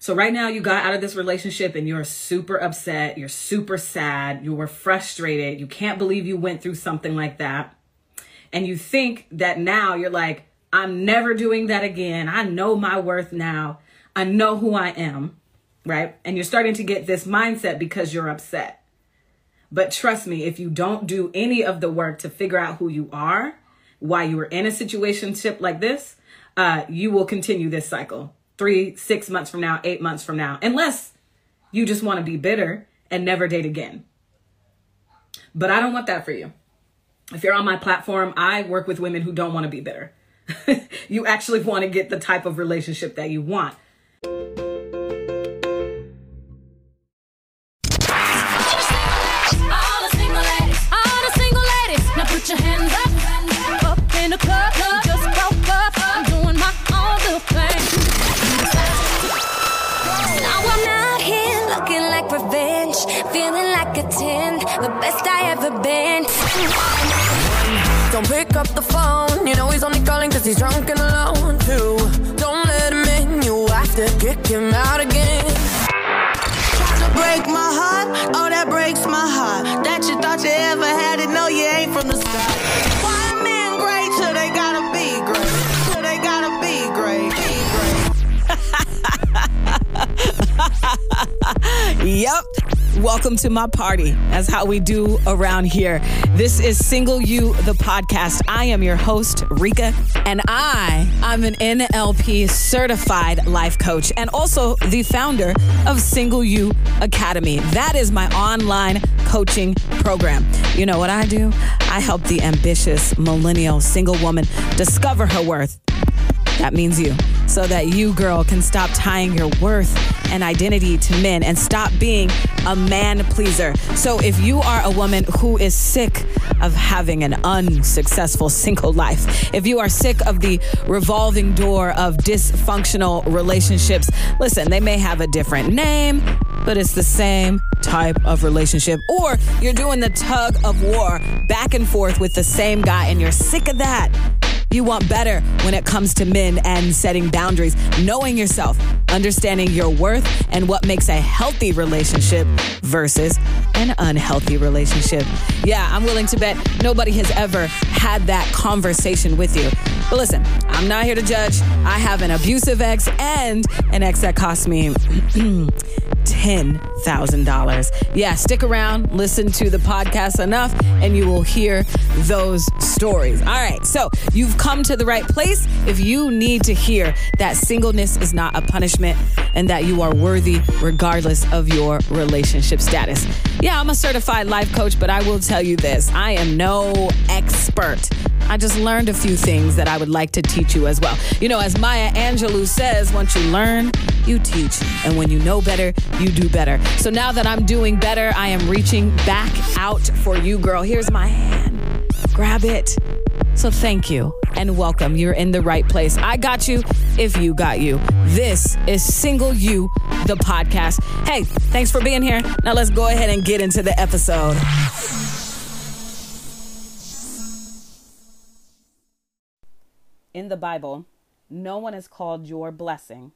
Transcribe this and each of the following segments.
So right now you got out of this relationship and you're super upset, you're super sad, you were frustrated, you can't believe you went through something like that. And you think that now you're like, I'm never doing that again. I know my worth now. I know who I am, right? And you're starting to get this mindset because you're upset. But trust me, if you don't do any of the work to figure out who you are why you were in a situation like this, uh, you will continue this cycle three, six months from now, eight months from now, unless you just want to be bitter and never date again. But I don't want that for you. If you're on my platform, I work with women who don't want to be bitter. you actually want to get the type of relationship that you want. Yep. Welcome to my party. That's how we do around here. This is Single You, the podcast. I am your host, Reka, and I, I'm an NLP certified life coach and also the founder of Single You Academy. That is my online coaching program. You know what I do? I help the ambitious millennial single woman discover her worth. That means you. So that you, girl, can stop tying your worth and identity to men and stop being a man pleaser. So if you are a woman who is sick of having an unsuccessful single life, if you are sick of the revolving door of dysfunctional relationships, listen, they may have a different name, but it's the same type of relationship. Or you're doing the tug of war back and forth with the same guy and you're sick of that. You want better when it comes to men and setting boundaries, knowing yourself, understanding your worth, and what makes a healthy relationship versus an unhealthy relationship. Yeah, I'm willing to bet nobody has ever had that conversation with you. But listen, I'm not here to judge. I have an abusive ex and an ex that cost me $10,000. Yeah, stick around, listen to the podcast enough, and you will hear those stories. All right, so you've come to the right place if you need to hear that singleness is not a punishment and that you are worthy regardless of your relationship status. Yeah, I'm a certified life coach, but I will tell you this I am no expert. I just learned a few things that I would like to teach you as well. You know, as Maya Angelou says, once you learn, you teach. And when you know better, you do better. So now that I'm doing better, I am reaching back out for you, girl. Here's my hand. Grab it. So thank you and welcome. You're in the right place. I got you if you got you. This is Single You, the podcast. Hey, thanks for being here. Now let's go ahead and get into the episode. In the Bible, no one is called your blessing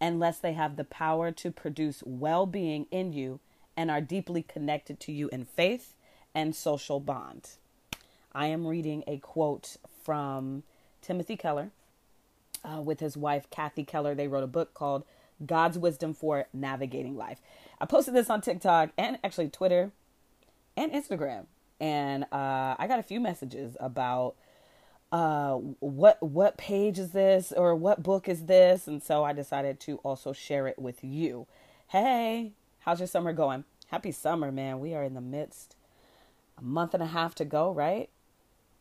unless they have the power to produce well being in you and are deeply connected to you in faith and social bond. I am reading a quote from Timothy Keller uh, with his wife, Kathy Keller. They wrote a book called God's Wisdom for Navigating Life. I posted this on TikTok and actually Twitter and Instagram. And uh, I got a few messages about uh, what what page is this or what book is this, and so I decided to also share it with you. Hey, how's your summer going? Happy summer, man! We are in the midst, a month and a half to go, right?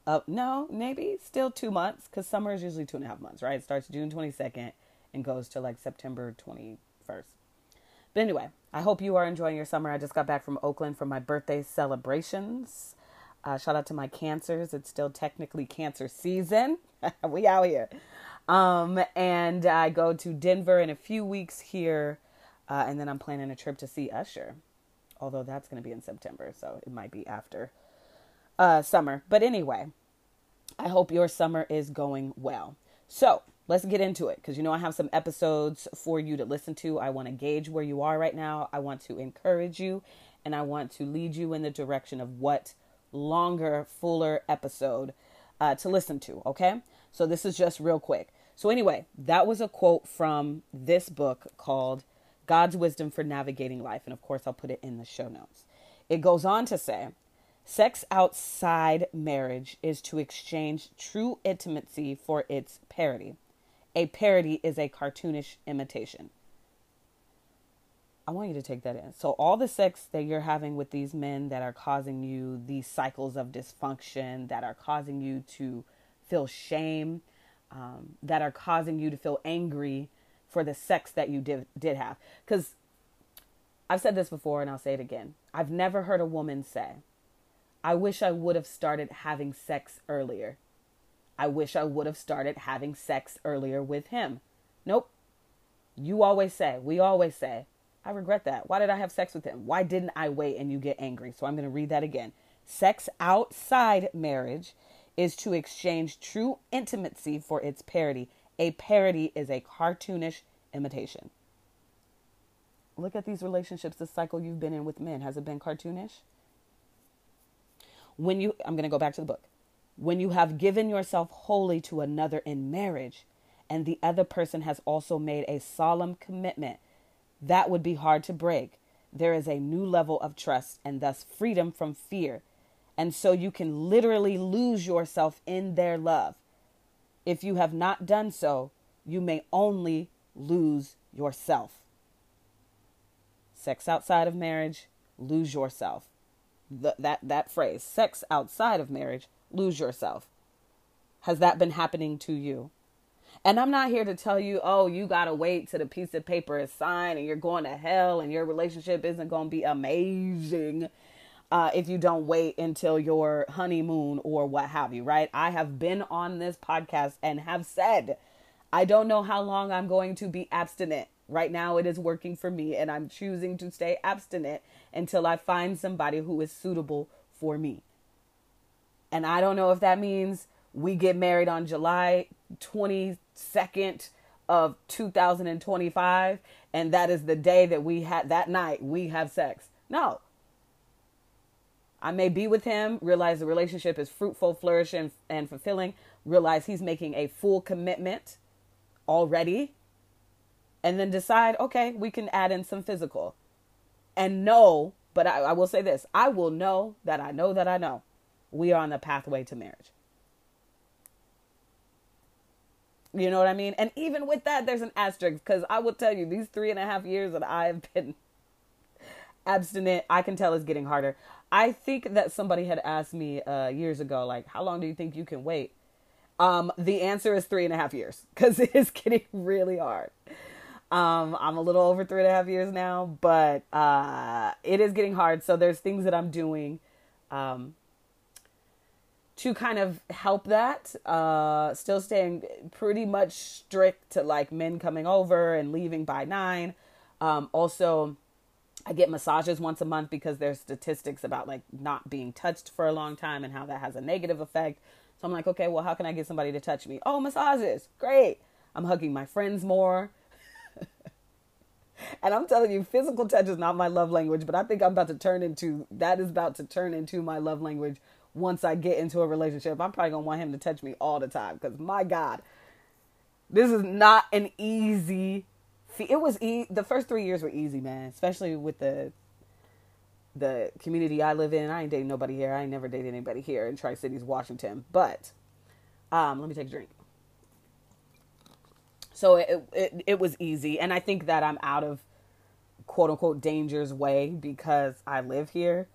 Uh, no, maybe still two months because summer is usually two and a half months, right? It starts June twenty second and goes to like September twenty first. But anyway, I hope you are enjoying your summer. I just got back from Oakland for my birthday celebrations. Uh, shout out to my cancers. It's still technically cancer season. we out here. Um, and I go to Denver in a few weeks here. Uh, and then I'm planning a trip to see Usher. Although that's going to be in September. So it might be after uh, summer. But anyway, I hope your summer is going well. So let's get into it because you know I have some episodes for you to listen to. I want to gauge where you are right now. I want to encourage you and I want to lead you in the direction of what longer, fuller episode uh, to listen to. Okay. So this is just real quick. So, anyway, that was a quote from this book called God's Wisdom for Navigating Life. And of course, I'll put it in the show notes. It goes on to say, Sex outside marriage is to exchange true intimacy for its parody. A parody is a cartoonish imitation. I want you to take that in. So, all the sex that you're having with these men that are causing you these cycles of dysfunction, that are causing you to feel shame, um, that are causing you to feel angry for the sex that you did, did have. Because I've said this before and I'll say it again. I've never heard a woman say, I wish I would have started having sex earlier. I wish I would have started having sex earlier with him. Nope. You always say, we always say, I regret that. Why did I have sex with him? Why didn't I wait and you get angry? So I'm going to read that again. Sex outside marriage is to exchange true intimacy for its parody. A parody is a cartoonish imitation. Look at these relationships, the cycle you've been in with men. Has it been cartoonish? When you, I'm going to go back to the book. When you have given yourself wholly to another in marriage, and the other person has also made a solemn commitment, that would be hard to break. There is a new level of trust and thus freedom from fear. And so you can literally lose yourself in their love. If you have not done so, you may only lose yourself. Sex outside of marriage, lose yourself. The, that, that phrase, sex outside of marriage, lose yourself. Has that been happening to you? And I'm not here to tell you, oh, you got to wait till the piece of paper is signed and you're going to hell and your relationship isn't going to be amazing uh, if you don't wait until your honeymoon or what have you, right? I have been on this podcast and have said, I don't know how long I'm going to be abstinent. Right now, it is working for me, and I'm choosing to stay abstinent until I find somebody who is suitable for me. And I don't know if that means we get married on July 22nd of 2025 and that is the day that we had that night we have sex. No. I may be with him, realize the relationship is fruitful, flourishing and fulfilling, realize he's making a full commitment already and then decide, okay, we can add in some physical. And know, but I, I will say this I will know that I know that I know we are on the pathway to marriage. You know what I mean? And even with that, there's an asterisk because I will tell you, these three and a half years that I've been abstinent, I can tell it's getting harder. I think that somebody had asked me uh, years ago, like, how long do you think you can wait? Um, the answer is three and a half years because it is getting really hard. Um, I'm a little over three and a half years now, but uh, it is getting hard. So there's things that I'm doing um, to kind of help that. Uh, still staying pretty much strict to like men coming over and leaving by nine. Um, also, I get massages once a month because there's statistics about like not being touched for a long time and how that has a negative effect. So I'm like, okay, well, how can I get somebody to touch me? Oh, massages. Great. I'm hugging my friends more. and I'm telling you, physical touch is not my love language, but I think I'm about to turn into that is about to turn into my love language once I get into a relationship. I'm probably gonna want him to touch me all the time because my God, this is not an easy. It was e- the first three years were easy, man. Especially with the the community I live in. I ain't dating nobody here. I ain't never dated anybody here in Tri Cities, Washington. But um, let me take a drink. So it, it it was easy, and I think that I'm out of quote unquote danger's way because I live here.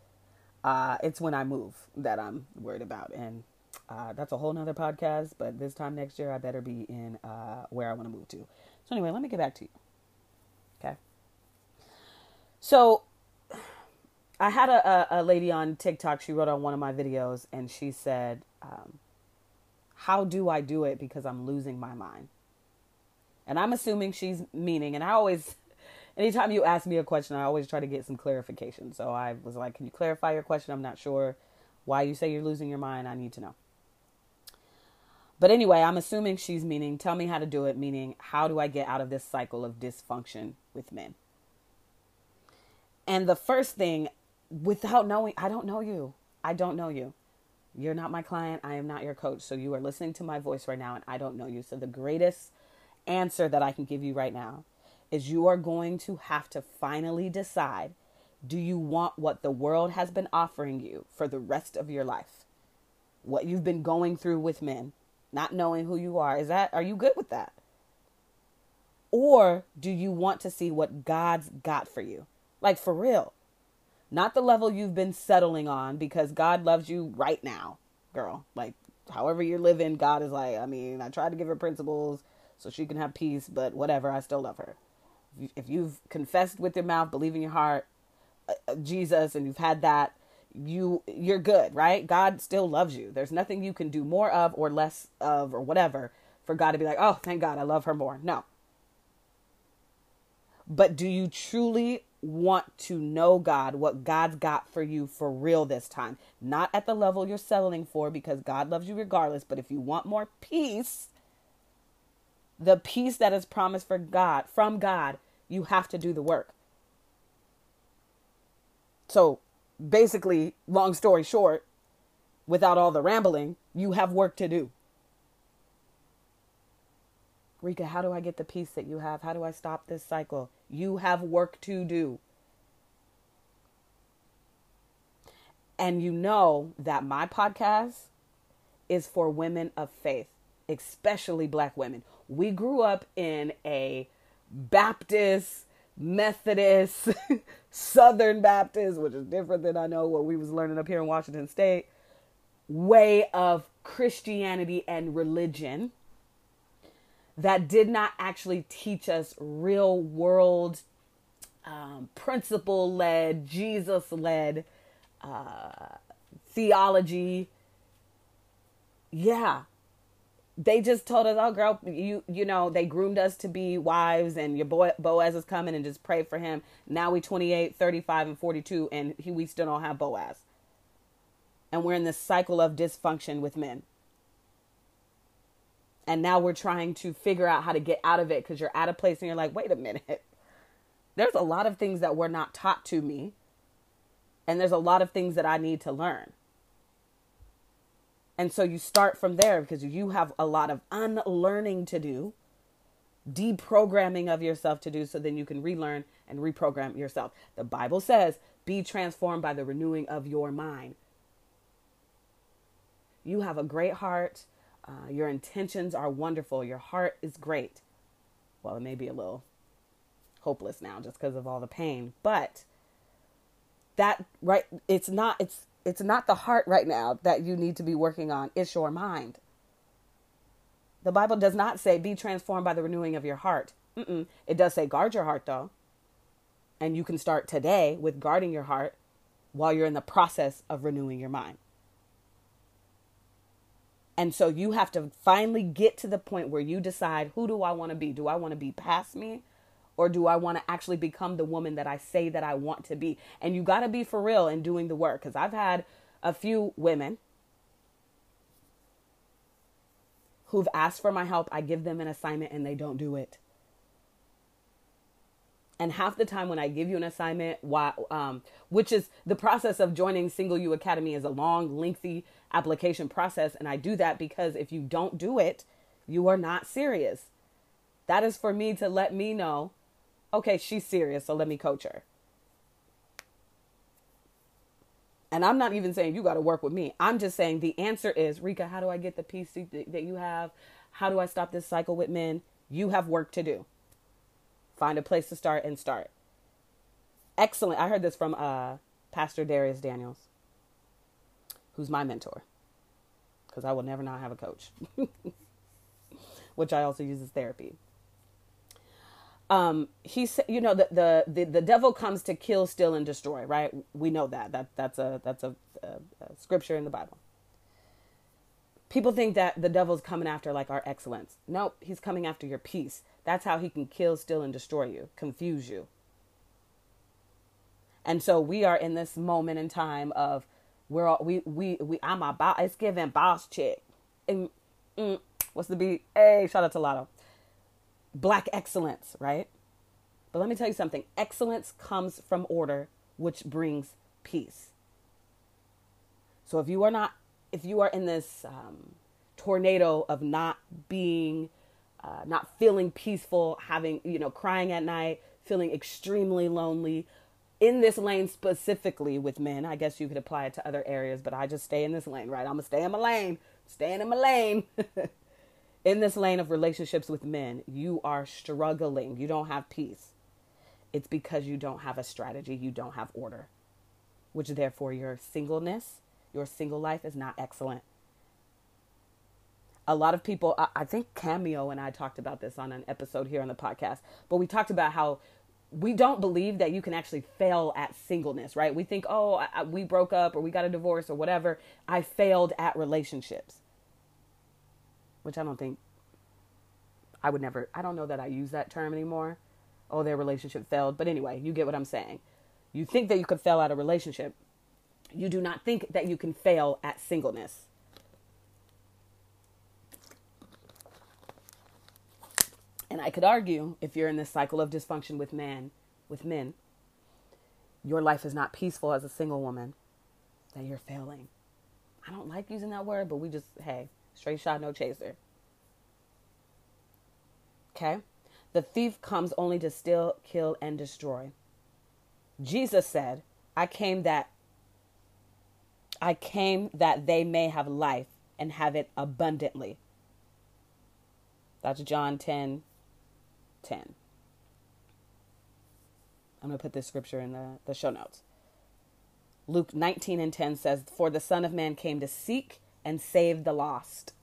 Uh, it's when I move that I'm worried about, and uh, that's a whole nother podcast. But this time next year, I better be in uh, where I want to move to. So anyway, let me get back to you. Okay. So I had a, a, lady on TikTok. She wrote on one of my videos, and she said, um, "How do I do it? Because I'm losing my mind." And I'm assuming she's meaning, and I always, anytime you ask me a question, I always try to get some clarification. So I was like, "Can you clarify your question? I'm not sure why you say you're losing your mind. I need to know." But anyway, I'm assuming she's meaning, tell me how to do it, meaning, how do I get out of this cycle of dysfunction with men? And the first thing, without knowing, I don't know you. I don't know you. You're not my client. I am not your coach. So you are listening to my voice right now, and I don't know you. So the greatest answer that I can give you right now is you are going to have to finally decide do you want what the world has been offering you for the rest of your life? What you've been going through with men, not knowing who you are. Is that are you good with that? Or do you want to see what God's got for you? Like for real. Not the level you've been settling on because God loves you right now, girl. Like however you're living, God is like, I mean, I tried to give her principles so she can have peace, but whatever, I still love her. If you've confessed with your mouth, believe in your heart, uh, uh, Jesus, and you've had that, you you're good, right? God still loves you. There's nothing you can do more of or less of or whatever for God to be like, "Oh, thank God, I love her more." No. But do you truly want to know God, what God's got for you for real this time? Not at the level you're settling for because God loves you regardless, but if you want more peace, the peace that is promised for God from God, you have to do the work. So, basically, long story short, without all the rambling, you have work to do. Reka, how do I get the peace that you have? How do I stop this cycle? You have work to do. And you know that my podcast is for women of faith, especially black women. We grew up in a Baptist, Methodist, Southern Baptist, which is different than I know what we was learning up here in Washington State, way of Christianity and religion that did not actually teach us real world, um, principle led, Jesus led uh, theology. Yeah. They just told us, oh, girl, you you know, they groomed us to be wives, and your boy Boaz is coming, and just pray for him. Now we 28, 35, and 42, and he, we still don't have Boaz. And we're in this cycle of dysfunction with men and now we're trying to figure out how to get out of it because you're at a place and you're like wait a minute there's a lot of things that were not taught to me and there's a lot of things that i need to learn and so you start from there because you have a lot of unlearning to do deprogramming of yourself to do so then you can relearn and reprogram yourself the bible says be transformed by the renewing of your mind you have a great heart uh, your intentions are wonderful. Your heart is great. Well, it may be a little hopeless now just because of all the pain, but that right it's not it's it's not the heart right now that you need to be working on it's your mind the bible does not say be transformed by the renewing of your heart Mm-mm. it does say guard your heart though and you can start today with guarding your heart while you're in the process of renewing your mind and so you have to finally get to the point where you decide who do I want to be? Do I want to be past me? Or do I want to actually become the woman that I say that I want to be? And you got to be for real in doing the work. Because I've had a few women who've asked for my help. I give them an assignment and they don't do it. And half the time when I give you an assignment, why, um, which is the process of joining Single You Academy is a long, lengthy application process. And I do that because if you don't do it, you are not serious. That is for me to let me know, okay, she's serious, so let me coach her. And I'm not even saying you got to work with me. I'm just saying the answer is Reka, how do I get the peace that you have? How do I stop this cycle with men? You have work to do. Find a place to start and start. Excellent. I heard this from uh, Pastor Dharius Daniels who's my mentor, because I will never not have a coach, which I also use as therapy. Um, he said, you know, the, the, the, the devil comes to kill, steal, and destroy, right? We know that, that that's a, that's a, a, a scripture in the Bible. People think that the devil's coming after like our excellence. Nope, he's coming after your peace. That's how he can kill, steal, and destroy you, confuse you. And so we are in this moment in time of we're all, we we we I'm about it's giving boss chick, and mm, What's the B? Hey, shout out to Lotto. Black excellence, right? But let me tell you something excellence comes from order, which brings peace. So if you are not, if you are in this um, tornado of not being, uh, not feeling peaceful, having, you know, crying at night, feeling extremely lonely, in this lane specifically with men, I guess you could apply it to other areas, but I just stay in this lane, right? I'm gonna stay in my lane, staying in my lane. in this lane of relationships with men, you are struggling, you don't have peace. It's because you don't have a strategy, you don't have order, which therefore your singleness, your single life is not excellent. A lot of people, I think Cameo and I talked about this on an episode here on the podcast, but we talked about how we don't believe that you can actually fail at singleness, right? We think, oh, I, we broke up or we got a divorce or whatever. I failed at relationships, which I don't think I would never, I don't know that I use that term anymore. Oh, their relationship failed. But anyway, you get what I'm saying. You think that you could fail at a relationship. You do not think that you can fail at singleness. And I could argue if you're in this cycle of dysfunction with men, with men, your life is not peaceful as a single woman, that you're failing. I don't like using that word, but we just, hey, straight shot, no chaser. Okay? The thief comes only to steal, kill, and destroy. Jesus said, I came that I came that they may have life and have it abundantly. That's John 10, 10. I'm going to put this scripture in the, the show notes. Luke 19 and 10 says, For the Son of Man came to seek and save the lost.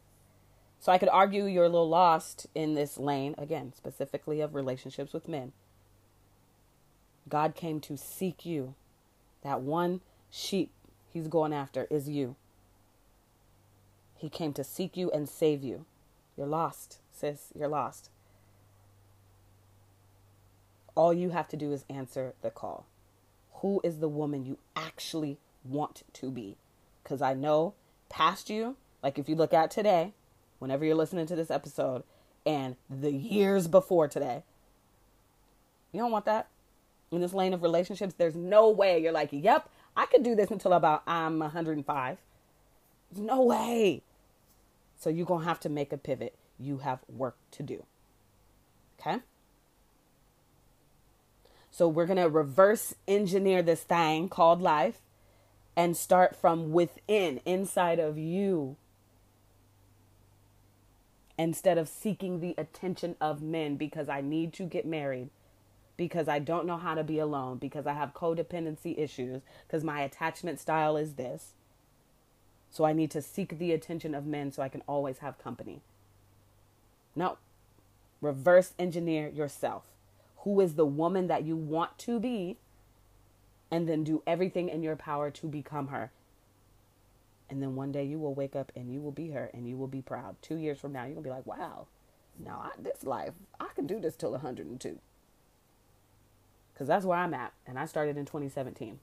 So I could argue you're a little lost in this lane, again, specifically of relationships with men. God came to seek you. That one sheep he's going after is you. He came to seek you and save you. You're lost, sis. You're lost. All you have to do is answer the call. Who is the woman you actually want to be? Because I know past you, like if you look at today, whenever you're listening to this episode, and the years before today, you don't want that. In this lane of relationships, there's no way you're like, yep, I could do this until about I'm 105. No way. So you're going to have to make a pivot. You have work to do. Okay? So we're going to reverse engineer this thing called life and start from within, inside of you, instead of seeking the attention of men because I need to get married, because I don't know how to be alone, because I have codependency issues, because my attachment style is this. So I need to seek the attention of men so I can always have company. No. Reverse engineer yourself who is the woman that you want to be, and then do everything in your power to become her. And then one day you will wake up and you will be her and you will be proud. Two years from now, you're going to be like, wow, now I, this life, I can do this till 102. Because that's where I'm at. And I started in 2017.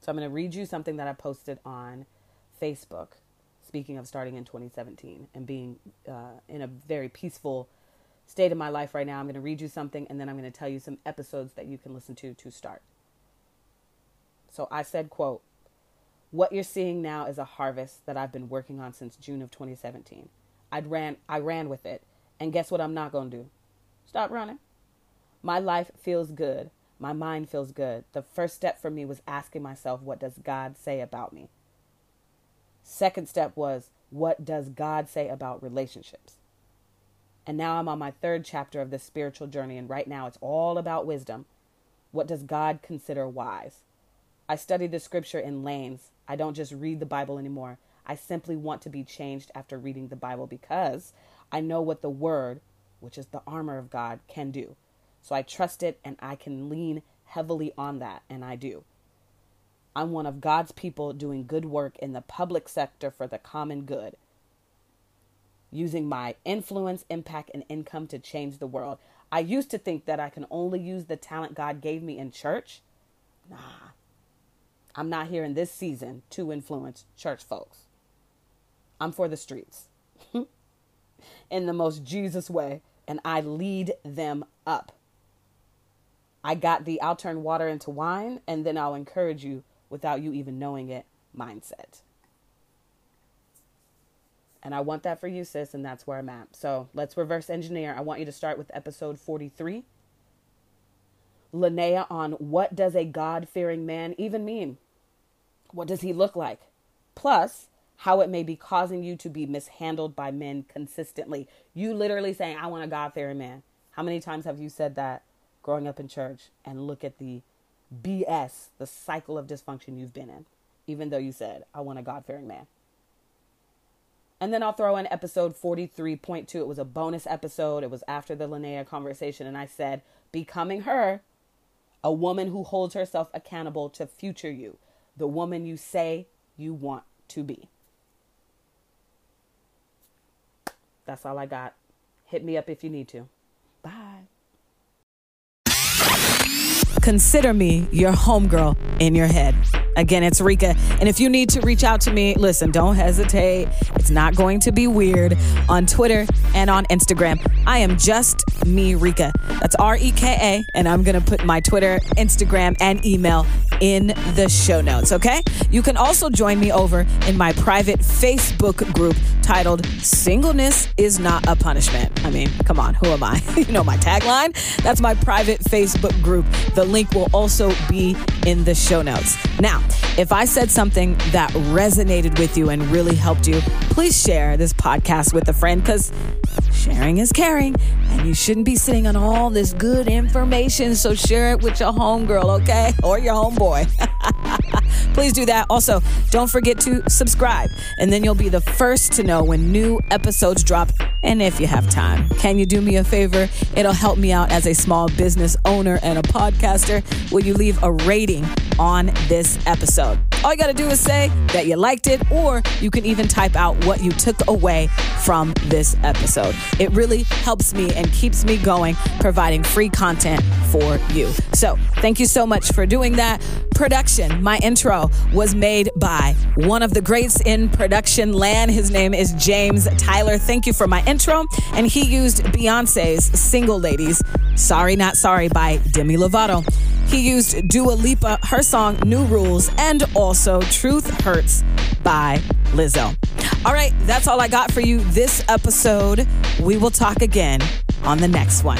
So I'm going to read you something that I posted on Facebook. Speaking of starting in 2017 and being uh, in a very peaceful state of my life right now. I'm going to read you something and then I'm going to tell you some episodes that you can listen to to start. So I said, quote, what you're seeing now is a harvest that I've been working on since June of 2017. I ran I ran with it. And guess what I'm not going to do? Stop running. My life feels good. My mind feels good. The first step for me was asking myself, what does God say about me? Second step was, what does God say about relationships? And now I'm on my third chapter of this spiritual journey, and right now it's all about wisdom. What does God consider wise? I study the scripture in lanes. I don't just read the Bible anymore. I simply want to be changed after reading the Bible because I know what the Word, which is the armor of God, can do. So I trust it and I can lean heavily on that, and I do. I'm one of God's people doing good work in the public sector for the common good using my influence, impact, and income to change the world. I used to think that I can only use the talent God gave me in church. Nah, I'm not here in this season to influence church folks. I'm for the streets in the most Jesus way, and I lead them up. I got the I'll turn water into wine and then I'll encourage you without you even knowing it mindset. And I want that for you, sis, and that's where I'm at. So let's reverse engineer. I want you to start with episode 43. Linnea on what does a God fearing man even mean? What does he look like? Plus, how it may be causing you to be mishandled by men consistently. You literally saying, I want a God fearing man. How many times have you said that growing up in church and look at the BS, the cycle of dysfunction you've been in, even though you said, I want a God fearing man? And then I'll throw in episode 43.2. It was a bonus episode. It was after the Linnea conversation. And I said, Becoming her, a woman who holds herself accountable to future you, the woman you say you want to be. That's all I got. Hit me up if you need to. Bye. Consider me your homegirl in your head. Again, it's Reka. And if you need to reach out to me, listen, don't hesitate. It's not going to be weird on Twitter and on Instagram. I am just me, Reka. That's R E K A. And I'm going to put my Twitter, Instagram, and email in the show notes, okay? You can also join me over in my private Facebook group titled Singleness is Not a Punishment. I mean, come on, who am I? you know my tagline? That's my private Facebook group. The link will also be in the show notes. Now, if I said something that resonated with you and really helped you, please share this podcast with a friend because sharing is caring and you shouldn't be sitting on all this good information. So share it with your homegirl, okay? Or your homeboy. Please do that. Also, don't forget to subscribe, and then you'll be the first to know when new episodes drop. And if you have time, can you do me a favor? It'll help me out as a small business owner and a podcaster. Will you leave a rating on this episode? All you got to do is say that you liked it, or you can even type out what you took away from this episode. It really helps me and keeps me going, providing free content for you. So, thank you so much for doing that. Production, my intro was made by one of the greats in production land. His name is James Tyler. Thank you for my intro. And he used Beyonce's Single Ladies, Sorry Not Sorry by Demi Lovato. He used Dua Lipa, her song New Rules, and also Truth Hurts by Lizzo. All right, that's all I got for you this episode. We will talk again on the next one.